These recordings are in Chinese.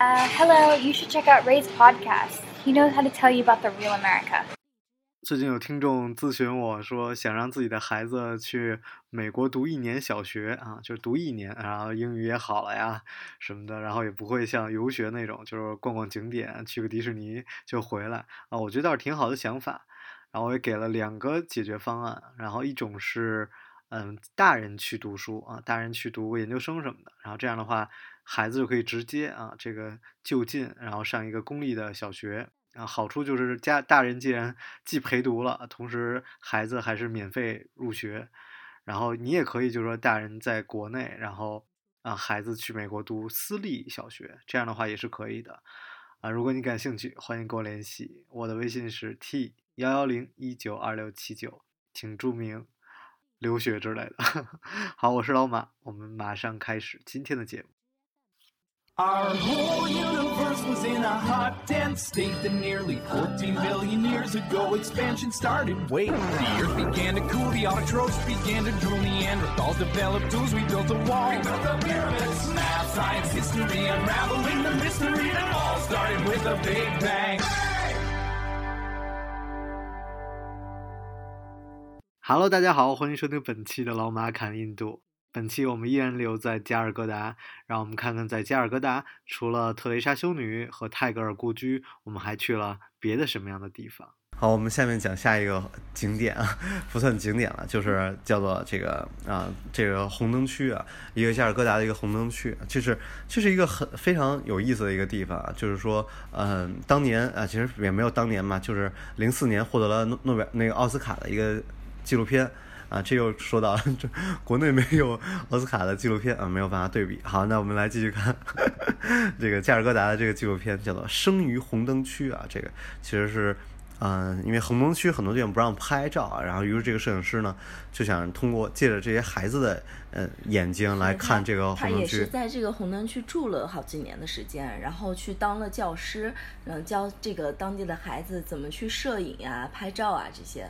Uh, hello, you should check out Ray's podcast. He knows how to tell you about the real America. 最近有听众咨询我说，想让自己的孩子去美国读一年小学啊，就读一年，然后英语也好了呀什么的，然后也不会像游学那种，就是逛逛景点，去个迪士尼就回来啊。我觉得倒是挺好的想法。然后我也给了两个解决方案，然后一种是，嗯，大人去读书啊，大人去读研究生什么的，然后这样的话，孩子就可以直接啊，这个就近，然后上一个公立的小学。啊，好处就是家大人既然既陪读了，同时孩子还是免费入学，然后你也可以就是说大人在国内，然后啊孩子去美国读私立小学，这样的话也是可以的。啊，如果你感兴趣，欢迎跟我联系，我的微信是 t 幺幺零一九二六七九，请注明留学之类的。好，我是老马，我们马上开始今天的节目。Our whole universe was in a hot, dense state that nearly 14 billion years ago expansion started. Wait, the earth began to cool, the autotrophs began to drool, Neanderthals developed tools, we built a wall. We built the pyramids, math, science, history, unraveling the mystery that all started with a big bang. Hello，大家好，欢迎收听本期的老马侃印度。 本期我们依然留在加尔各答，让我们看看在加尔各答除了特蕾莎修女和泰戈尔故居，我们还去了别的什么样的地方？好，我们下面讲下一个景点啊，不算景点了，就是叫做这个啊，这个红灯区啊，一个加尔各答的一个红灯区，就是这是一个很非常有意思的一个地方啊，就是说，嗯，当年啊，其实也没有当年嘛，就是零四年获得了诺诺贝尔那个奥斯卡的一个纪录片。啊，这又说到了，这国内没有奥斯卡的纪录片啊，没有办法对比。好，那我们来继续看这个加尔各答的这个纪录片，叫做《生于红灯区》啊。这个其实是，嗯，因为红灯区很多地方不让拍照啊，然后于是这个摄影师呢就想通过借着这些孩子的呃眼睛来看这个红灯区。他也是在这个红灯区住了好几年的时间，然后去当了教师，嗯，教这个当地的孩子怎么去摄影呀、拍照啊这些。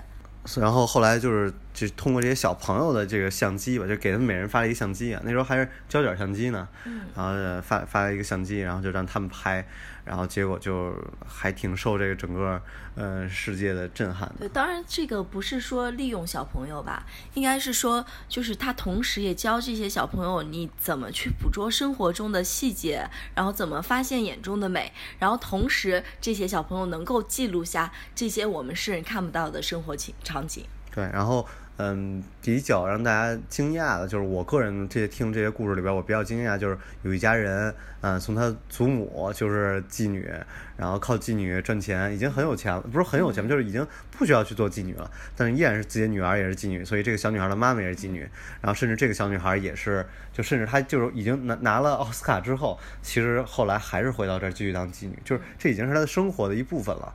然后后来就是就通过这些小朋友的这个相机吧，就给他们每人发了一个相机啊，那时候还是胶卷相机呢，然后发发了一个相机，然后就让他们拍。然后结果就还挺受这个整个呃世界的震撼的。对，当然这个不是说利用小朋友吧，应该是说就是他同时也教这些小朋友你怎么去捕捉生活中的细节，然后怎么发现眼中的美，然后同时这些小朋友能够记录下这些我们世人看不到的生活情场景。对，然后。嗯，比较让大家惊讶的，就是我个人这些听这些故事里边，我比较惊讶，就是有一家人，嗯，从他祖母就是妓女，然后靠妓女赚钱，已经很有钱了，不是很有钱就是已经不需要去做妓女了，但是依然是自己的女儿也是妓女，所以这个小女孩的妈妈也是妓女，然后甚至这个小女孩也是，就甚至她就是已经拿拿了奥斯卡之后，其实后来还是回到这儿继续当妓女，就是这已经是她的生活的一部分了。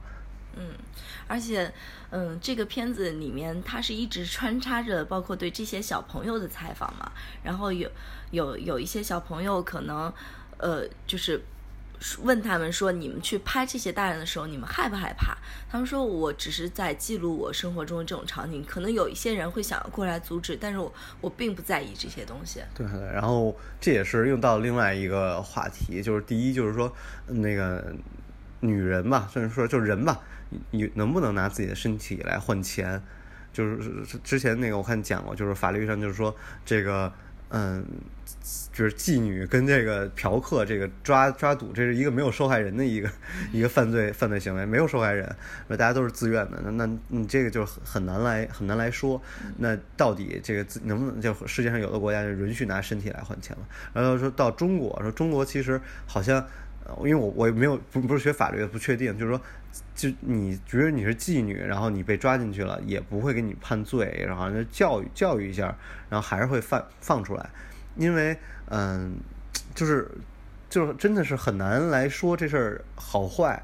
嗯，而且。嗯，这个片子里面，它是一直穿插着包括对这些小朋友的采访嘛。然后有有有一些小朋友可能，呃，就是问他们说：“你们去拍这些大人的时候，你们害不害怕？”他们说：“我只是在记录我生活中的这种场景。可能有一些人会想要过来阻止，但是我我并不在意这些东西。”对，然后这也是用到另外一个话题，就是第一就是说那个女人吧，甚至说就是人吧。你能不能拿自己的身体来换钱？就是之前那个我看讲过，就是法律上就是说这个，嗯，就是妓女跟这个嫖客这个抓抓赌，这是一个没有受害人的一个 一个犯罪犯罪行为，没有受害人，那大家都是自愿的。那那你这个就很难来很难来说。那到底这个能不能就世界上有的国家就允许拿身体来换钱了？然后说到中国，说中国其实好像，因为我我也没有不不是学法律的，不确定，就是说。就你觉得你是妓女，然后你被抓进去了，也不会给你判罪，然后就教育教育一下，然后还是会放放出来，因为嗯，就是就是真的是很难来说这事儿好坏，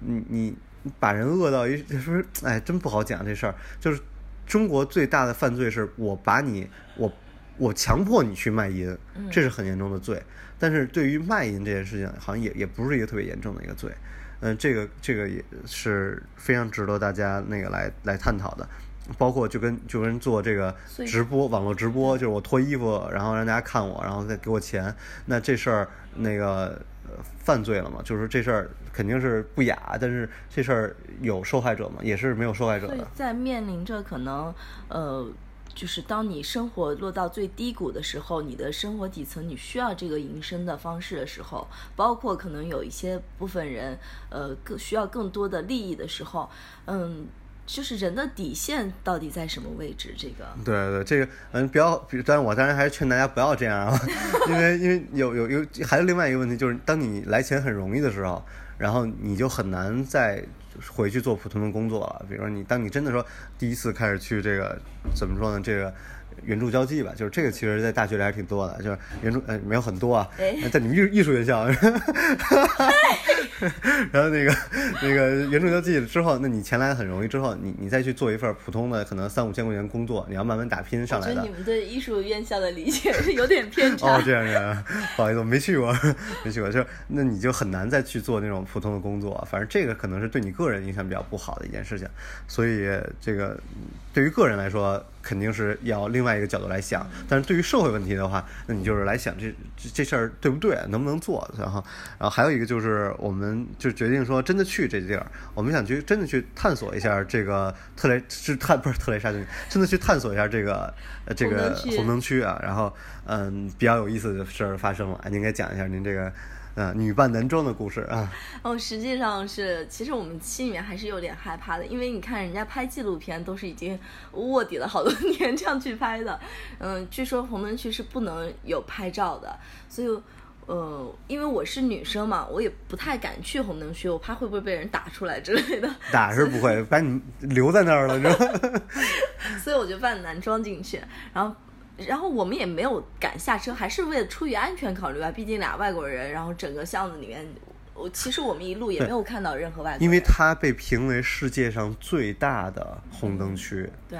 你你把人饿到一就 是哎，真不好讲这事儿。就是中国最大的犯罪是我把你我我强迫你去卖淫，这是很严重的罪。但是对于卖淫这件事情，好像也也不是一个特别严重的一个罪。嗯，这个这个也是非常值得大家那个来来探讨的，包括就跟就跟做这个直播网络直播，就是我脱衣服，然后让大家看我，然后再给我钱，那这事儿那个犯罪了嘛，就是这事儿肯定是不雅，但是这事儿有受害者吗？也是没有受害者的。在面临着可能呃。就是当你生活落到最低谷的时候，你的生活底层你需要这个营生的方式的时候，包括可能有一些部分人，呃，更需要更多的利益的时候，嗯，就是人的底线到底在什么位置？这个，对对，这个，嗯，不要，但是我当然还是劝大家不要这样啊，因为因为有有有还有另外一个问题，就是当你来钱很容易的时候，然后你就很难再。回去做普通的工作了，比如说你，当你真的说第一次开始去这个，怎么说呢？这个。援助交际吧，就是这个，其实，在大学里还挺多的，就是援助，呃，没有很多啊，在你们艺艺术院校，然后那个 那个原助交际之后，那你钱来的很容易，之后你你再去做一份普通的，可能三五千块钱工作，你要慢慢打拼上来的。你们对艺术院校的理解是有点偏差。哦，这样这样，不好意思，我没去过，没去过，就那你就很难再去做那种普通的工作，反正这个可能是对你个人影响比较不好的一件事情，所以这个对于个人来说。肯定是要另外一个角度来想，但是对于社会问题的话，那你就是来想这这事儿对不对，能不能做？然后，然后还有一个就是，我们就决定说真的去这地儿，我们想去真的去探索一下这个特雷是探不是特雷莎郡，真的去探索一下这个这个红灯区啊。然后，嗯，比较有意思的事儿发生了，您应该讲一下您这个。嗯，女扮男装的故事啊！哦，实际上是，其实我们心里面还是有点害怕的，因为你看人家拍纪录片都是已经卧底了好多年这样去拍的。嗯，据说红灯区是不能有拍照的，所以，呃，因为我是女生嘛，我也不太敢去红灯区，我怕会不会被人打出来之类的。打是不会，把你留在那儿了，知道吗？所以我就扮男装进去，然后。然后我们也没有敢下车，还是为了出于安全考虑吧，毕竟俩外国人。然后整个巷子里面，我其实我们一路也没有看到任何外国人。因为它被评为世界上最大的红灯区。对，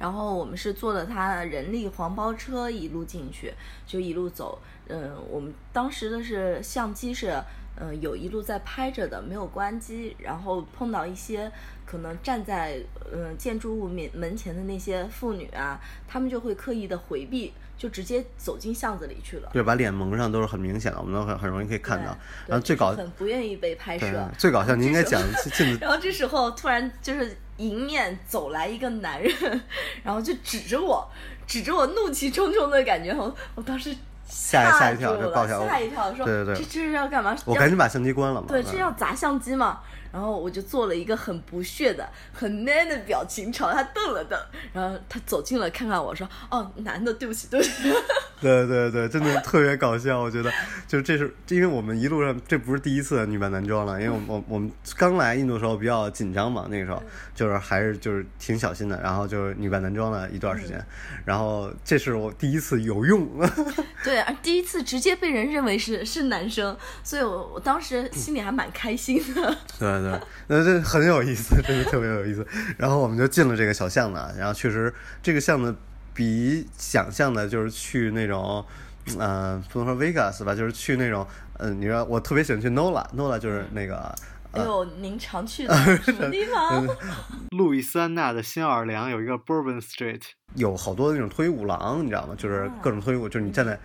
然后我们是坐了他人力黄包车一路进去，就一路走。嗯，我们当时的是相机是。嗯，有一路在拍着的，没有关机，然后碰到一些可能站在嗯建筑物面门前的那些妇女啊，他们就会刻意的回避，就直接走进巷子里去了。对，把脸蒙上都是很明显的，我们都很很容易可以看到。然后最搞很不愿意被拍摄。最搞笑，你应该讲进。然后这时候突然就是迎面走来一个男人，然后就指着我，指着我怒气冲冲的感觉，我我当时。吓吓一跳，就爆笑，吓一跳，说对对对，这这是要干嘛？我赶紧把相机关了嘛。对，这要砸相机嘛。然后我就做了一个很不屑的、很 man 的表情，朝他瞪了瞪。然后他走近了，看看我说：“哦，男的，对不起，对不起。” 对对对，真的 特别搞笑。我觉得，就是这是因为我们一路上这不是第一次女扮男装了，因为我我我们刚来印度的时候比较紧张嘛，那个时候就是还是就是挺小心的，然后就是女扮男装了一段时间。然后这是我第一次有用。对，第一次直接被人认为是是男生，所以我我当时心里还蛮开心的。对。对，那这很有意思，真的特别有意思。然后我们就进了这个小巷子，然后确实这个巷子比想象的，就是去那种，嗯，不能说 Vegas 吧，就是去那种，嗯，你说我特别喜欢去 Nola，Nola 就是那个。哎呦，您常去的 什么地方？路易斯安那的新奥尔良有一个 Bourbon Street，有好多那种脱衣舞廊，你知道吗？就是各种脱衣舞，就是你站在，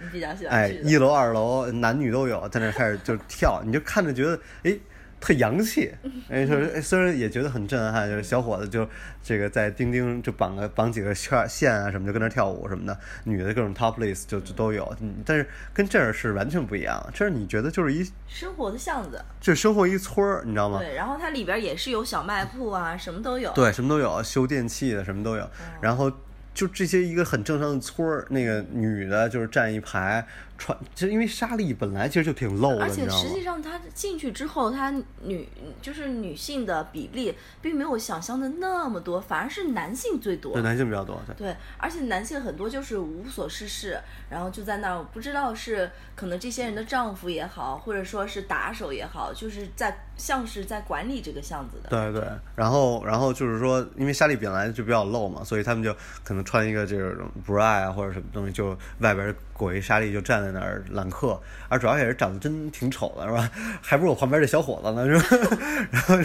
哎，一楼、二楼，男女都有，在那开始就跳，你就看着觉得，哎。特洋气，哎，说虽然也觉得很震撼，就是小伙子就这个在钉钉就绑个绑几个圈线啊什么，就跟那跳舞什么的，女的各种 topless 就就都有，但是跟这儿是完全不一样。这儿你觉得就是一生活的巷子，就生活一村儿，你知道吗？对，然后它里边也是有小卖铺啊，什么都有。对，什么都有，修电器的什么都有。然后就这些一个很正常的村儿，那个女的就是站一排。穿，就因为沙莉本来其实就挺露的，而且实际上她进去之后，她女就是女性的比例并没有想象的那么多，反而是男性最多。对，男性比较多。对，而且男性很多就是无所事事，然后就在那儿，不知道是可能这些人的丈夫也好，或者说是打手也好，就是在像是在管理这个巷子的。对对，然后然后就是说，因为沙莉本来就比较露嘛，所以他们就可能穿一个这种 bra 啊或者什么东西，就外边裹一沙莉就站。在那儿揽客，而主要也是长得真挺丑的，是吧？还不如我旁边这小伙子呢，是吧？然后，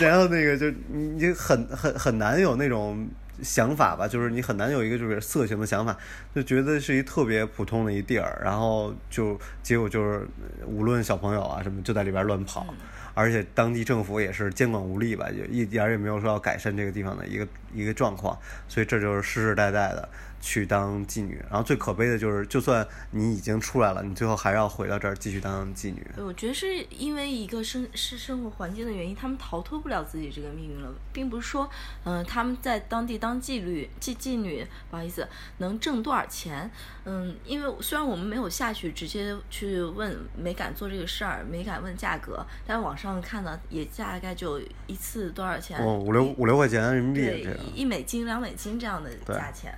然后那个就你很很很难有那种想法吧，就是你很难有一个就是色情的想法，就觉得是一特别普通的一地儿，然后就结果就是无论小朋友啊什么就在里边乱跑，而且当地政府也是监管无力吧，就一点儿也没有说要改善这个地方的一个一个状况，所以这就是世世代代的。去当妓女，然后最可悲的就是，就算你已经出来了，你最后还要回到这儿继续当妓女。我觉得是因为一个生是生活环境的原因，他们逃脱不了自己这个命运了，并不是说，嗯，他们在当地当妓女妓妓女，不好意思，能挣多少钱？嗯，因为虽然我们没有下去直接去问，没敢做这个事儿，没敢问价格，但网上看呢，也大概就一次多少钱？哦，五六五六块钱人民币，对，一美金两美金这样的价钱。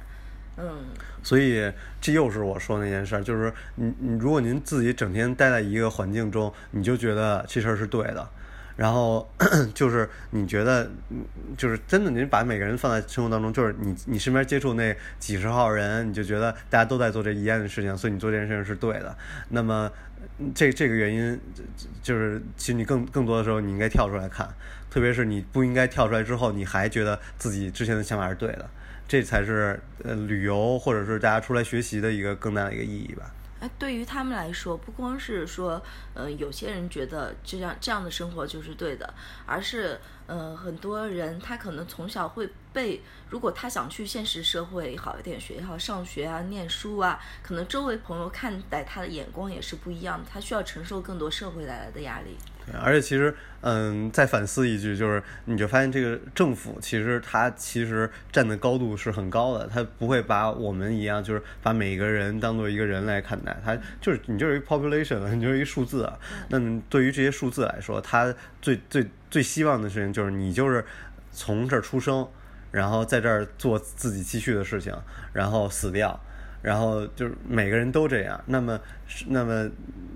嗯，所以这又是我说那件事儿，就是你你如果您自己整天待在一个环境中，你就觉得这事儿是对的，然后 就是你觉得，就是真的，您把每个人放在生活当中，就是你你身边接触那几十号人，你就觉得大家都在做这一样的事情，所以你做这件事情是对的。那么这这个原因就是，其实你更更多的时候，你应该跳出来看，特别是你不应该跳出来之后，你还觉得自己之前的想法是对的。这才是呃旅游或者是大家出来学习的一个更大的一个意义吧。哎，对于他们来说，不光是说，呃，有些人觉得这样这样的生活就是对的，而是呃很多人他可能从小会被，如果他想去现实社会好一点学校上学啊、念书啊，可能周围朋友看待他的眼光也是不一样的，他需要承受更多社会带来的压力。而且其实，嗯，再反思一句，就是你就发现这个政府其实它其实站的高度是很高的，它不会把我们一样，就是把每个人当做一个人来看待，它就是你就是一 population，你就是一数字啊。那对于这些数字来说，它最最最希望的事情就是你就是从这儿出生，然后在这儿做自己继续的事情，然后死掉。然后就是每个人都这样，那么，那么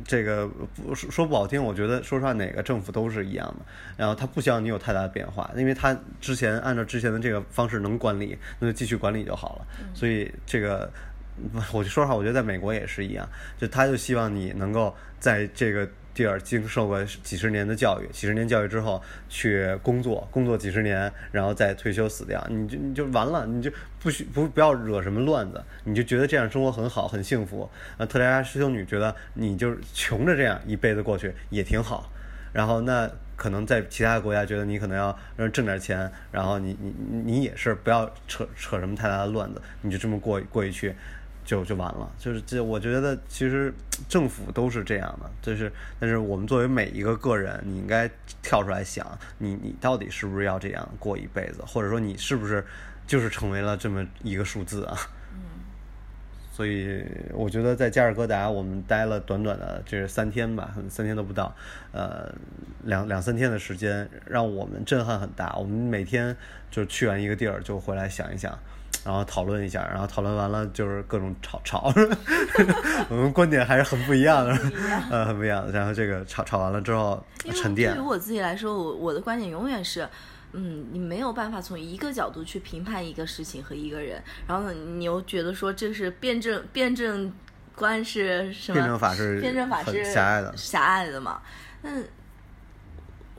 这个不说不好听，我觉得说实话，哪个政府都是一样的。然后他不希望你有太大的变化，因为他之前按照之前的这个方式能管理，那就继续管理就好了。所以这个，我就说实话，我觉得在美国也是一样，就他就希望你能够在这个。地儿经受过几十年的教育，几十年教育之后去工作，工作几十年，然后再退休死掉，你就你就完了，你就不许不不要惹什么乱子，你就觉得这样生活很好，很幸福。啊，特蕾莎师兄女觉得你就是穷着这样一辈子过去也挺好。然后那可能在其他国家觉得你可能要挣点钱，然后你你你也是不要扯扯什么太大的乱子，你就这么过过去。就就完了，就是这，我觉得其实政府都是这样的，就是，但是我们作为每一个个人，你应该跳出来想，你你到底是不是要这样过一辈子，或者说你是不是就是成为了这么一个数字啊？嗯。所以我觉得在加尔各答我们待了短短的这三天吧，三天都不到，呃，两两三天的时间，让我们震撼很大。我们每天就去完一个地儿就回来想一想。然后讨论一下，然后讨论完了就是各种吵吵，我们观点还是很不一样的，呃，很不一样的。然后这个吵吵完了之后沉淀。对于我自己来说，我我的观点永远是，嗯，你没有办法从一个角度去评判一个事情和一个人，然后你又觉得说这是辩证辩证观是什么？辩证法是辩证法是狭隘的，狭隘的嘛？那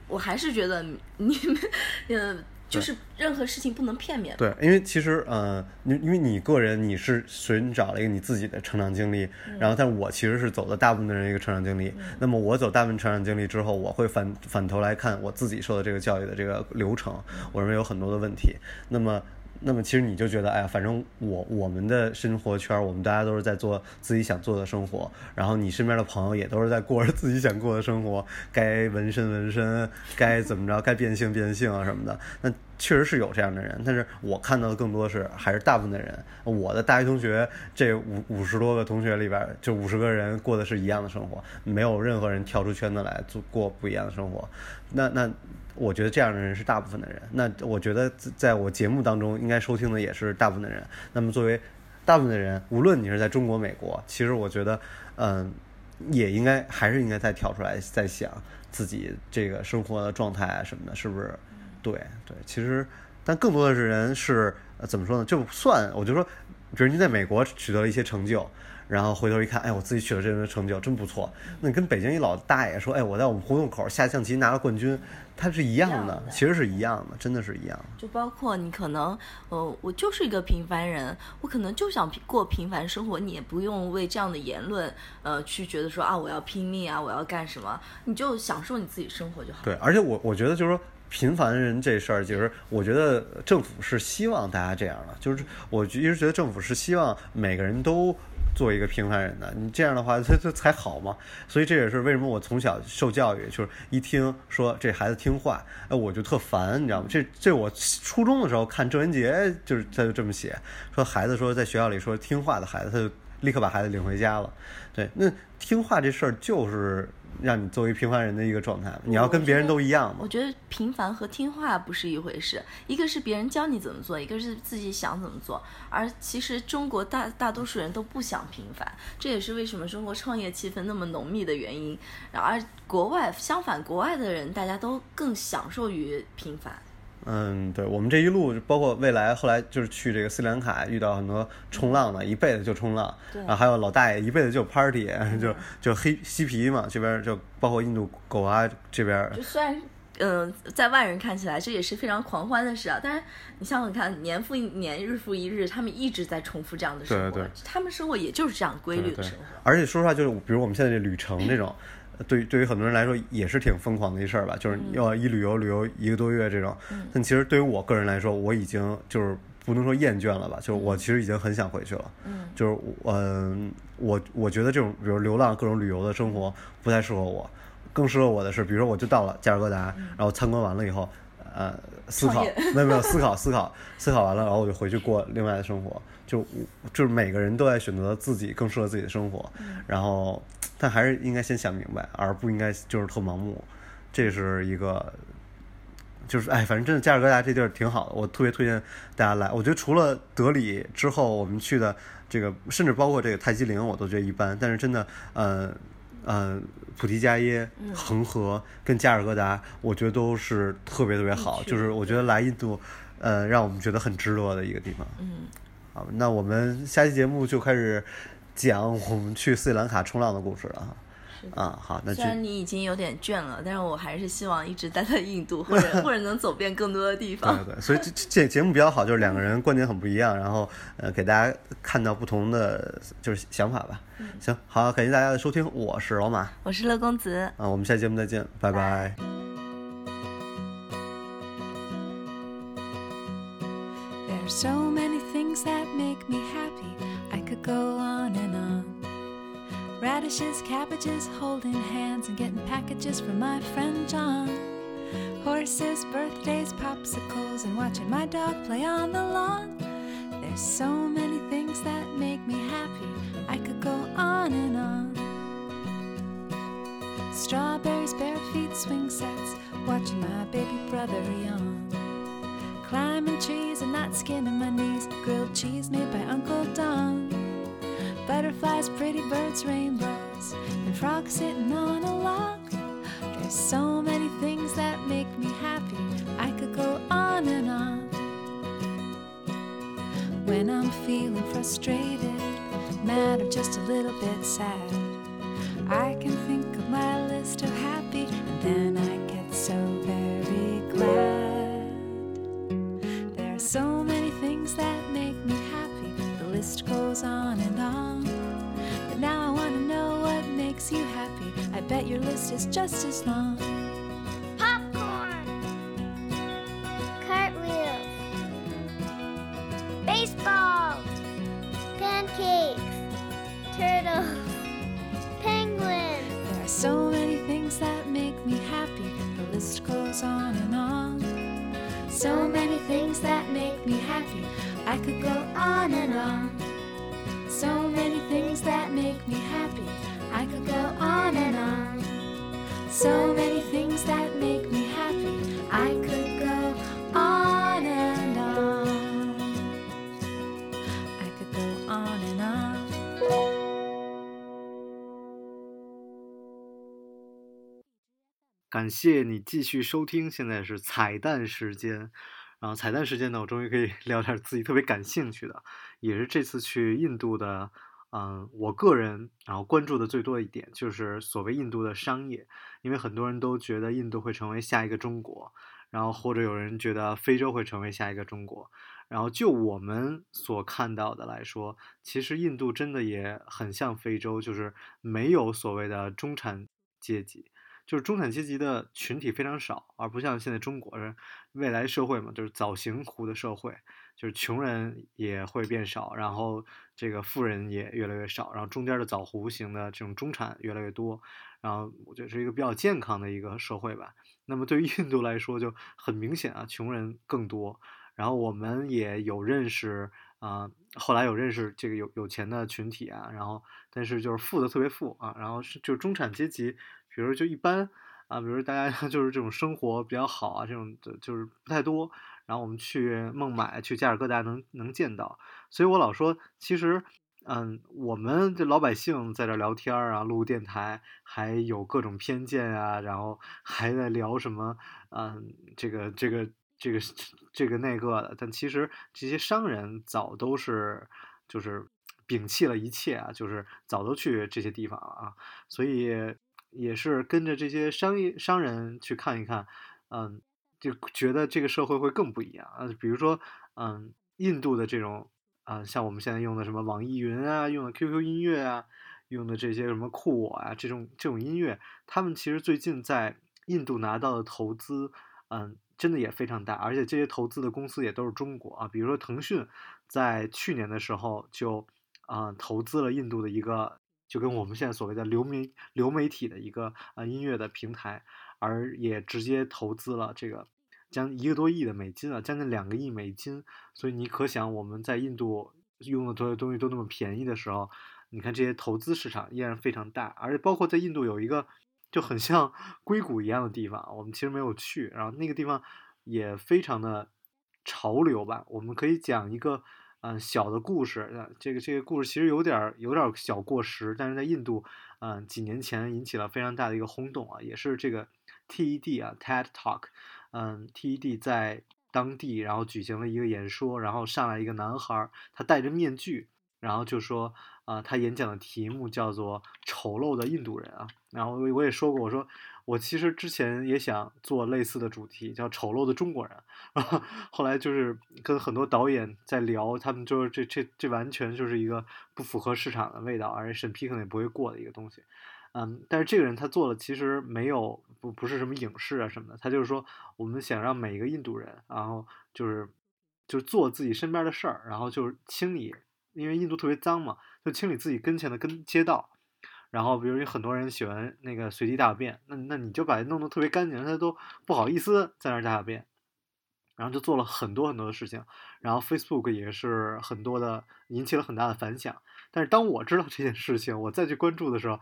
我还是觉得你 们，呃。就是任何事情不能片面。对，因为其实，呃，因因为你个人你是寻找了一个你自己的成长经历，然后，但我其实是走的大部分的人一个成长经历。那么，我走大部分成长经历之后，我会反反头来看我自己受的这个教育的这个流程，我认为有很多的问题。那么。那么其实你就觉得，哎呀，反正我我们的生活圈，我们大家都是在做自己想做的生活，然后你身边的朋友也都是在过着自己想过的生活，该纹身纹身，该怎么着，该变性变性啊什么的。那确实是有这样的人，但是我看到的更多是还是大部分的人。我的大学同学这五五十多个同学里边，就五十个人过的是一样的生活，没有任何人跳出圈子来做过不一样的生活。那那。我觉得这样的人是大部分的人。那我觉得在我节目当中应该收听的也是大部分的人。那么作为大部分的人，无论你是在中国、美国，其实我觉得，嗯，也应该还是应该再跳出来，再想自己这个生活的状态啊什么的，是不是？对对，其实，但更多的是人是怎么说呢？就算我就说，比如你在美国取得了一些成就，然后回头一看，哎，我自己取得这样的成就真不错。那你跟北京一老大爷说，哎，我在我们胡同口下象棋拿了冠军，他是一样的，样的其实是一样的，真的是一样的。就包括你可能，呃，我就是一个平凡人，我可能就想过平凡生活，你也不用为这样的言论，呃，去觉得说啊，我要拼命啊，我要干什么，你就享受你自己生活就好。对，而且我我觉得就是说。平凡人这事儿，就是我觉得政府是希望大家这样的，就是我一直觉得政府是希望每个人都做一个平凡人的，你这样的话，他他才好嘛。所以这也是为什么我从小受教育，就是一听说这孩子听话，哎，我就特烦，你知道吗？这这我初中的时候看郑渊洁，就是他就这么写，说孩子说在学校里说听话的孩子，他就立刻把孩子领回家了。对，那听话这事儿就是让你作为平凡人的一个状态，你要跟别人都一样吗我。觉得平凡和听话不是一回事，一个是别人教你怎么做，一个是自己想怎么做。而其实中国大大多数人都不想平凡，这也是为什么中国创业气氛那么浓密的原因。然而国外相反，国外的人大家都更享受于平凡。嗯，对我们这一路，包括未来后来就是去这个斯里兰卡，遇到很多冲浪的，一辈子就冲浪，对然后还有老大爷一辈子就 party，就就黑嬉皮嘛，这边就包括印度狗啊这边，就虽然。嗯，在外人看起来这也是非常狂欢的事啊，但是你想想看，年复一年，日复一日，他们一直在重复这样的生活，对对他们生活也就是这样规律的生活。而且说实话，就是比如我们现在这旅程 这种，对于对于很多人来说也是挺疯狂的一事儿吧，就是要一旅游旅游一个多月这种。但其实对于我个人来说，我已经就是不能说厌倦了吧，就是我其实已经很想回去了。嗯，就是嗯、我我觉得这种比如流浪各种旅游的生活不太适合我，更适合我的是，比如说我就到了加尔各答，然后参观完了以后，呃，思考，没有没有思考思考思考完了，然后我就回去过另外的生活。就就是每个人都在选择自己更适合自己的生活，然后但还是应该先想明白，而不应该就是特盲目。这是一个，就是哎，反正真的加尔各答这地儿挺好的，我特别推荐大家来。我觉得除了德里之后，我们去的这个，甚至包括这个泰姬陵，我都觉得一般。但是真的，呃呃，普提加耶、恒河跟加尔各答，我觉得都是特别特别好。就是我觉得来印度，呃，让我们觉得很值得的一个地方。嗯，好，那我们下期节目就开始讲我们去斯里兰卡冲浪的故事了哈。啊，好，那就虽然你已经有点倦了，但是我还是希望一直待在印度，或者 或者能走遍更多的地方。对对，所以这这节目比较好，就是两个人观点很不一样，然后呃给大家看到不同的就是想法吧。行，好，感谢大家的收听，我是老马我是乐公子，啊，我们下期节目再见，拜拜 There are so many things that make me happy. I could go on. Radishes, cabbages, holding hands and getting packages from my friend John. Horses, birthdays, popsicles, and watching my dog play on the lawn. There's so many things that make me happy. I could go on and on. Strawberries, bare feet, swing sets, watching my baby brother yawn. Climbing trees and not skinning my knees. Grilled cheese made by Uncle Don. Butterflies, pretty birds, rainbows, and frogs sitting on a log. There's so many things that make me happy. I could go on and on. When I'm feeling frustrated, mad, or just a little bit sad, I can your list is just as long. popcorn, cartwheels, baseball, pancakes, turtles, penguins. There are so many things that make me happy. The list goes on and on. So many things that make me happy. I could go on and on. So many things that make me happy. Could go on and on. So many things that make me happy. I could go on and on. I could go on and on. 感谢你继续收听，现在是彩蛋时间。然后彩蛋时间呢，我终于可以聊点自己特别感兴趣的，也是这次去印度的，嗯，我个人然后关注的最多一点就是所谓印度的商业，因为很多人都觉得印度会成为下一个中国，然后或者有人觉得非洲会成为下一个中国，然后就我们所看到的来说，其实印度真的也很像非洲，就是没有所谓的中产阶级。就是中产阶级的群体非常少，而不像现在中国是未来社会嘛，就是早型湖的社会，就是穷人也会变少，然后这个富人也越来越少，然后中间的枣弧形的这种中产越来越多，然后我觉得是一个比较健康的一个社会吧。那么对于印度来说就很明显啊，穷人更多，然后我们也有认识啊、后来有认识这个有有钱的群体啊，然后但是就是富的特别富啊，然后是就中产阶级。比如就一般啊，比如大家 就是这种生活比较好啊，这种的就是不太多。然后我们去孟买、去加尔各答能能见到，所以我老说，其实，嗯，我们这老百姓在这聊天儿啊，录电台，还有各种偏见啊，然后还在聊什么，嗯，这个这个这个这个那个的。但其实这些商人早都是就是摒弃了一切啊，就是早都去这些地方了啊，所以。也是跟着这些商业商人去看一看，嗯，就觉得这个社会会更不一样啊。比如说，嗯，印度的这种，啊，像我们现在用的什么网易云啊，用的 QQ 音乐啊，用的这些什么酷我啊，这种这种音乐，他们其实最近在印度拿到的投资，嗯，真的也非常大，而且这些投资的公司也都是中国啊。比如说腾讯，在去年的时候就啊投资了印度的一个。就跟我们现在所谓的流媒流媒体的一个呃音乐的平台，而也直接投资了这个将一个多亿的美金啊，将近两个亿美金。所以你可想，我们在印度用的所有东西都那么便宜的时候，你看这些投资市场依然非常大，而且包括在印度有一个就很像 硅谷一样的地方，我们其实没有去，然后那个地方也非常的潮流吧。我们可以讲一个。嗯，小的故事，这个这个故事其实有点有点小过时，但是在印度，嗯，几年前引起了非常大的一个轰动啊，也是这个 TED 啊，TED Talk，嗯，TED 在当地然后举行了一个演说，然后上来一个男孩，他戴着面具，然后就说。啊，他演讲的题目叫做《丑陋的印度人》啊，然后我也说过，我说我其实之前也想做类似的主题，叫《丑陋的中国人》，后来就是跟很多导演在聊，他们就是这这这完全就是一个不符合市场的味道，而且审批可能也不会过的一个东西，嗯，但是这个人他做的其实没有不不是什么影视啊什么的，他就是说我们想让每一个印度人，然后就是就是做自己身边的事儿，然后就是清理。因为印度特别脏嘛，就清理自己跟前的跟街道，然后比如有很多人喜欢那个随地大便，那那你就把它弄得特别干净，他都不好意思在那大大便，然后就做了很多很多的事情，然后 Facebook 也是很多的引起了很大的反响。但是当我知道这件事情，我再去关注的时候，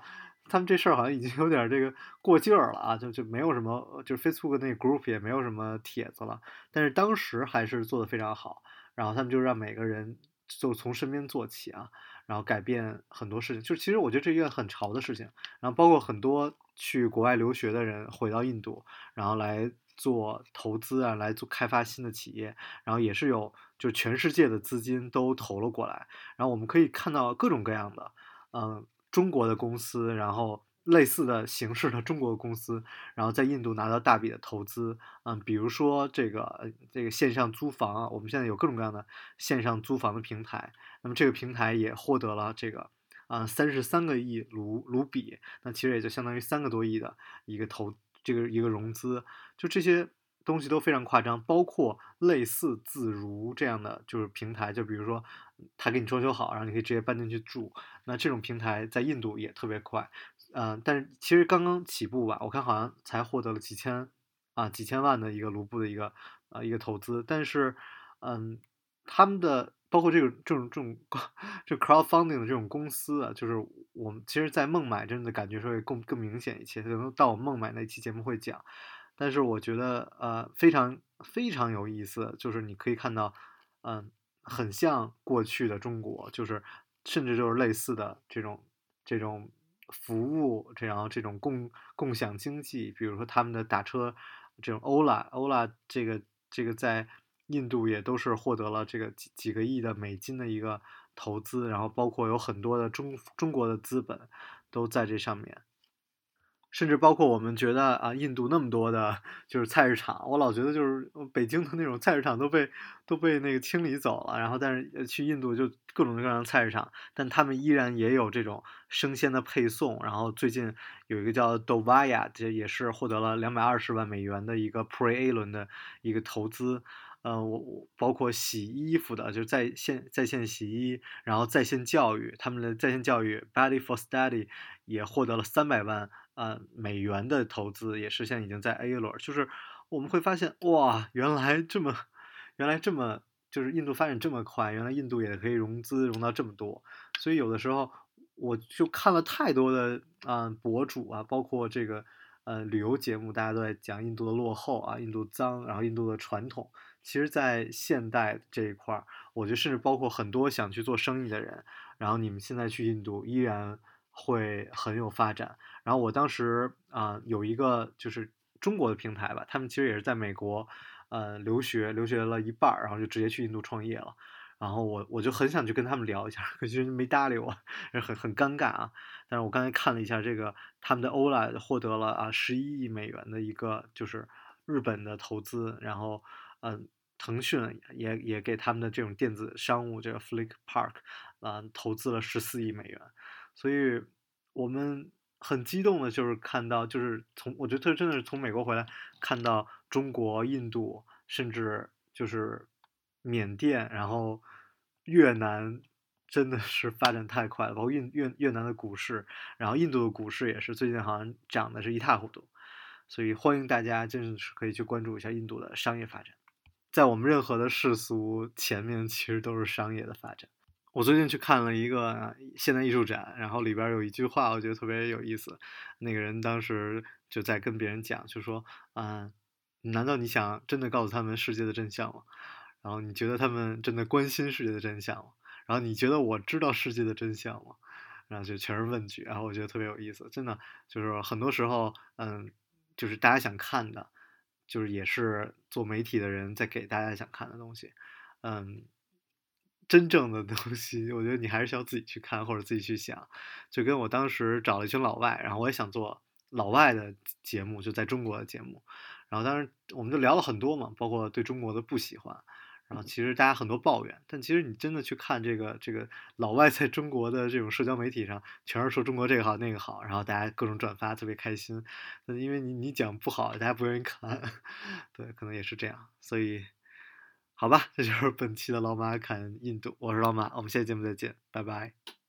他们这事儿好像已经有点这个过劲儿了啊，就就没有什么，就是 Facebook 那 group 也没有什么帖子了。但是当时还是做的非常好，然后他们就让每个人。就从身边做起啊，然后改变很多事情。就其实我觉得这一件很潮的事情。然后包括很多去国外留学的人回到印度，然后来做投资啊，来做开发新的企业，然后也是有就全世界的资金都投了过来。然后我们可以看到各种各样的，嗯，中国的公司，然后。类似的形式的中国公司，然后在印度拿到大笔的投资，嗯，比如说这个这个线上租房啊，我们现在有各种各样的线上租房的平台，那么这个平台也获得了这个啊三十三个亿卢卢比，那其实也就相当于三个多亿的一个投这个一个融资，就这些东西都非常夸张，包括类似自如这样的就是平台，就比如说他给你装修好，然后你可以直接搬进去住，那这种平台在印度也特别快。嗯，但是其实刚刚起步吧，我看好像才获得了几千啊几千万的一个卢布的一个呃一个投资，但是嗯，他们的包括这个这种这种 这 crowdfunding 的这种公司啊，就是我们其实，在孟买真的感觉会更更明显一些，可能到我孟买那期节目会讲，但是我觉得呃非常非常有意思，就是你可以看到嗯，很像过去的中国，就是甚至就是类似的这种这种。服务，这然后这种共共享经济，比如说他们的打车，这种欧拉，欧拉这个这个在印度也都是获得了这个几几个亿的美金的一个投资，然后包括有很多的中中国的资本都在这上面。甚至包括我们觉得啊，印度那么多的，就是菜市场，我老觉得就是北京的那种菜市场都被都被那个清理走了，然后但是去印度就各种各样的菜市场，但他们依然也有这种生鲜的配送。然后最近有一个叫 Dovaya，这也是获得了两百二十万美元的一个 Pre A 轮的一个投资。呃，我我包括洗衣服的，就是在线在线洗衣，然后在线教育，他们的在线教育 Body for Study 也获得了三百万呃美元的投资，也是现在已经在 A 轮。就是我们会发现，哇，原来这么，原来这么，就是印度发展这么快，原来印度也可以融资融到这么多。所以有的时候我就看了太多的啊博主啊，包括这个呃旅游节目，大家都在讲印度的落后啊，印度脏，然后印度的传统。其实，在现代这一块儿，我觉得甚至包括很多想去做生意的人，然后你们现在去印度依然会很有发展。然后我当时啊有一个就是中国的平台吧，他们其实也是在美国呃留学，留学了一半，然后就直接去印度创业了。然后我我就很想去跟他们聊一下，可是没搭理我，很很尴尬啊。但是我刚才看了一下这个他们的 Ola 获得了啊十一亿美元的一个就是日本的投资，然后嗯。腾讯也也给他们的这种电子商务这个 Flick Park 啊投资了十四亿美元，所以我们很激动的就是看到，就是从我觉得他真的是从美国回来，看到中国、印度，甚至就是缅甸，然后越南真的是发展太快了，包括越越越南的股市，然后印度的股市也是最近好像涨的是一塌糊涂，所以欢迎大家真的是可以去关注一下印度的商业发展。在我们任何的世俗前面，其实都是商业的发展。我最近去看了一个现代艺术展，然后里边有一句话，我觉得特别有意思。那个人当时就在跟别人讲，就说：“嗯，难道你想真的告诉他们世界的真相吗？然后你觉得他们真的关心世界的真相吗？然后你觉得我知道世界的真相吗？”然后就全是问句，然后我觉得特别有意思。真的就是很多时候，嗯，就是大家想看的。就是也是做媒体的人在给大家想看的东西，嗯，真正的东西，我觉得你还是需要自己去看或者自己去想。就跟我当时找了一群老外，然后我也想做老外的节目，就在中国的节目，然后当时我们就聊了很多嘛，包括对中国的不喜欢。然后其实大家很多抱怨，但其实你真的去看这个这个老外在中国的这种社交媒体上，全是说中国这个好那个好，然后大家各种转发，特别开心。因为你你讲不好，大家不愿意看，对，可能也是这样。所以，好吧，这就是本期的老马侃印度，我是老马，我们下期节目再见，拜拜。